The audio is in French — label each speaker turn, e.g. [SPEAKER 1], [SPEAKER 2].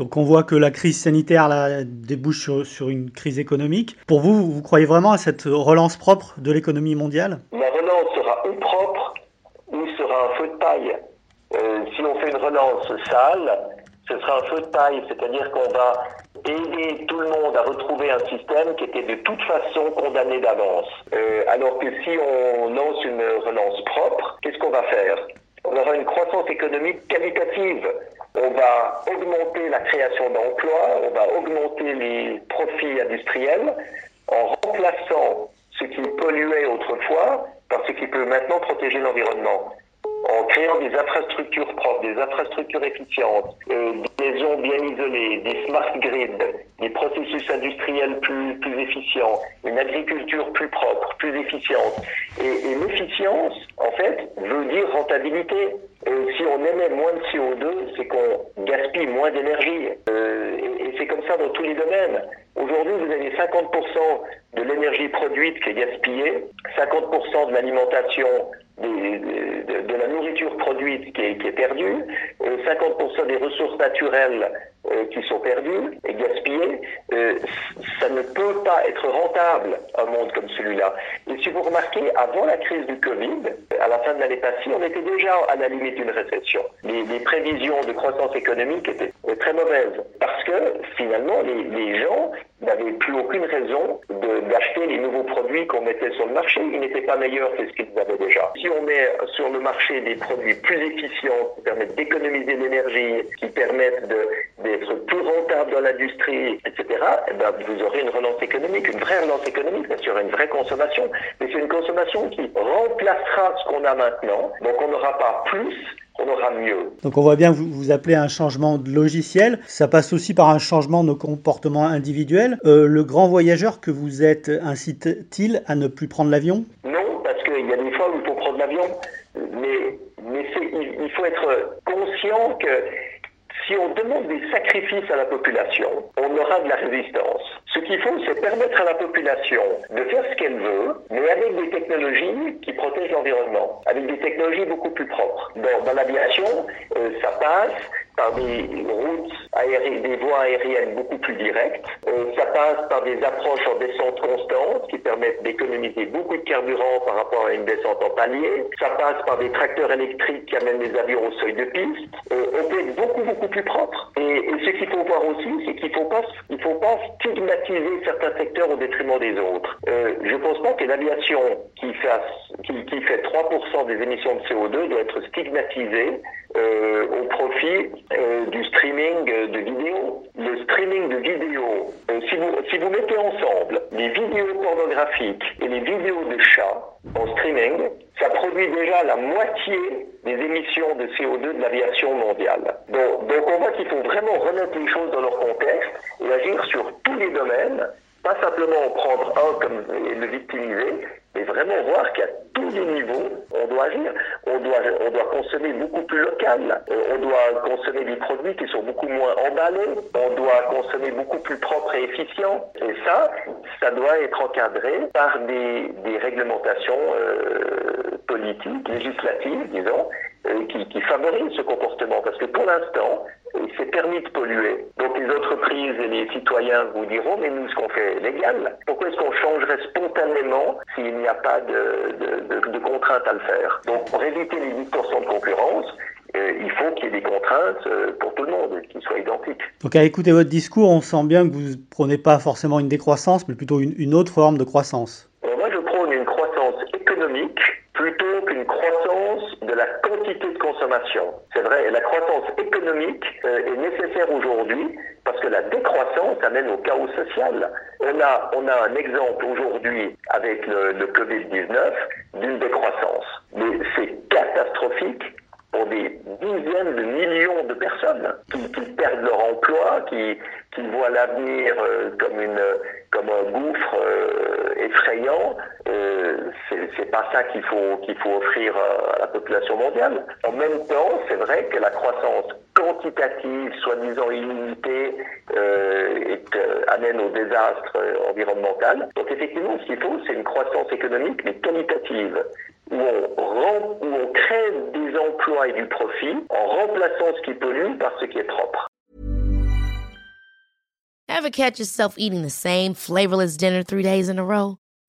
[SPEAKER 1] Donc on voit que la crise sanitaire là, débouche sur, une crise économique. Pour vous, vous croyez vraiment à cette relance propre de l'économie mondiale?
[SPEAKER 2] La relance sera ou propre ou sera un feu de paille. Euh, si on fait une relance sale, ce sera un feu de paille, c'est-à-dire qu'on va aider tout le monde à retrouver un système qui était de toute façon condamné d'avance. Euh, alors que si on lance une relance propre, qu'est-ce qu'on va faire? On aura une croissance économique qualitative. On va augmenter la création d'emplois, on va augmenter les profits industriels en remplaçant ce qui polluait autrefois par ce qui peut maintenant protéger l'environnement en créant des infrastructures propres, des infrastructures efficientes, euh, des maisons bien isolées, des smart grids, des processus industriels plus, plus efficients, une agriculture plus propre, plus efficiente. Et, et l'efficience, en fait, veut dire rentabilité. Euh, si on émet moins de CO2, c'est qu'on gaspille moins d'énergie. Euh, et, et c'est comme ça dans tous les domaines. Aujourd'hui, vous avez 50% de l'énergie produite qui est gaspillée, 50% de l'alimentation de, la nourriture produite qui est, qui est perdue, euh, 50% des ressources naturelles euh, qui sont perdues et gaspillées, euh, ça ne peut pas être rentable un monde comme celui-là. Et si vous remarquez, avant la crise du Covid, à la fin de l'année passée, on était déjà à la limite d'une récession. Les, prévisions de croissance économique étaient très mauvaises parce que finalement, les, gens n'avaient plus aucune raison d'acheter les nouveaux produits qu'on mettait sur le marché. Ils n'étaient pas meilleurs que ce qu'ils avaient déjà. Si on met sur le marché des produits plus efficients, qui permettent d'économiser l'énergie, qui permettent d'être plus rentables dans l'industrie, etc., eh ben, vous aurez une relance économique, une vraie relance économique, bien sûr, une vraie consommation. Mais c'est une consommation qui remplacera ce qu'on a maintenant. Donc on n'aura pas plus, on aura mieux.
[SPEAKER 1] Donc on voit bien que vous, vous appelez un changement de logiciel. Ça passe aussi par un changement de nos comportements individuels. Euh, le grand voyageur que vous êtes incite-t-il à ne plus prendre l'avion?
[SPEAKER 2] Non, parce qu'il y a des fois où il faut prendre l'avion. Mais, mais il, il faut être conscient que si on demande des sacrifices à la population, on aura de la résistance. Ce qu'il faut, c'est permettre à la population de faire ce qu'elle veut, mais avec des technologies qui protègent l'environnement, avec des technologies beaucoup plus propres. Dans, dans l'aviation, euh, ça passe par des routes aériennes, des voies aériennes beaucoup plus directes. Euh, ça passe par des approches en descente constante qui permettent d'économiser beaucoup de carburant par rapport à une descente en palier. Ça passe par des tracteurs électriques qui amènent les avions au seuil de piste. Euh, on peut être beaucoup beaucoup plus propre. Et, ce qu'il faut voir aussi, c'est qu'il faut pas, il faut pas stigmatiser certains secteurs au détriment des autres. Euh, je pense pas que l'aviation qui fait, qui fait 3% des émissions de CO2 doit être stigmatisée euh, au profit euh, du streaming de vidéos. Le streaming de vidéos, euh, si, vous, si vous mettez ensemble les vidéos pornographiques et les vidéos de chats en streaming, ça produit déjà la moitié des émissions de CO2 de l'aviation mondiale donc on voit qu'il faut vraiment remettre les choses dans leur contexte et agir sur tous les domaines, pas simplement en prendre un comme et le victimiser, mais vraiment voir qu'à tous les niveaux, on doit agir. On doit, on doit consommer beaucoup plus local. On doit consommer des produits qui sont beaucoup moins emballés. On doit consommer beaucoup plus propre et efficient. Et ça, ça doit être encadré par des, réglementations euh, politiques, législatives, disons, euh, qui, qui favorisent ce comportement. Parce que pour l'instant, il s'est permis de polluer. Les entreprises et les citoyens vous diront, mais nous, ce qu'on fait est légal. Pourquoi est-ce qu'on changerait spontanément s'il n'y a pas de, de, contraintes à le faire? Donc pour éviter les 10% de concurrence, euh, il faut qu'il y ait des contraintes euh, pour tout le monde, qui soient identiques.
[SPEAKER 1] Donc à écouter votre discours, on sent bien que vous ne prenez pas forcément une décroissance, mais plutôt une autre forme de croissance.
[SPEAKER 2] C'est vrai, la croissance économique euh, est nécessaire aujourd'hui parce que la décroissance amène au chaos social. On a, on a un exemple aujourd'hui avec le, Covid-19 d'une décroissance. Mais c'est catastrophique pour des dizaines de millions de personnes qui, perdent leur emploi, qui, voient l'avenir euh, comme, comme un gouffre euh, c'est pas ça qu'il faut, qu'il faut offrir à, la population mondiale. En même temps, c'est vrai que la croissance quantitative, soi-disant illimitée, euh, amène au désastre environnemental. Donc effectivement, ce qu'il faut, c'est une croissance économique, mais qualitative où on, où on crée des emplois et du profit en remplaçant ce qui pollue par ce qui est propre.
[SPEAKER 3] Ever catch yourself eating the same flavorless dinner three days in a row?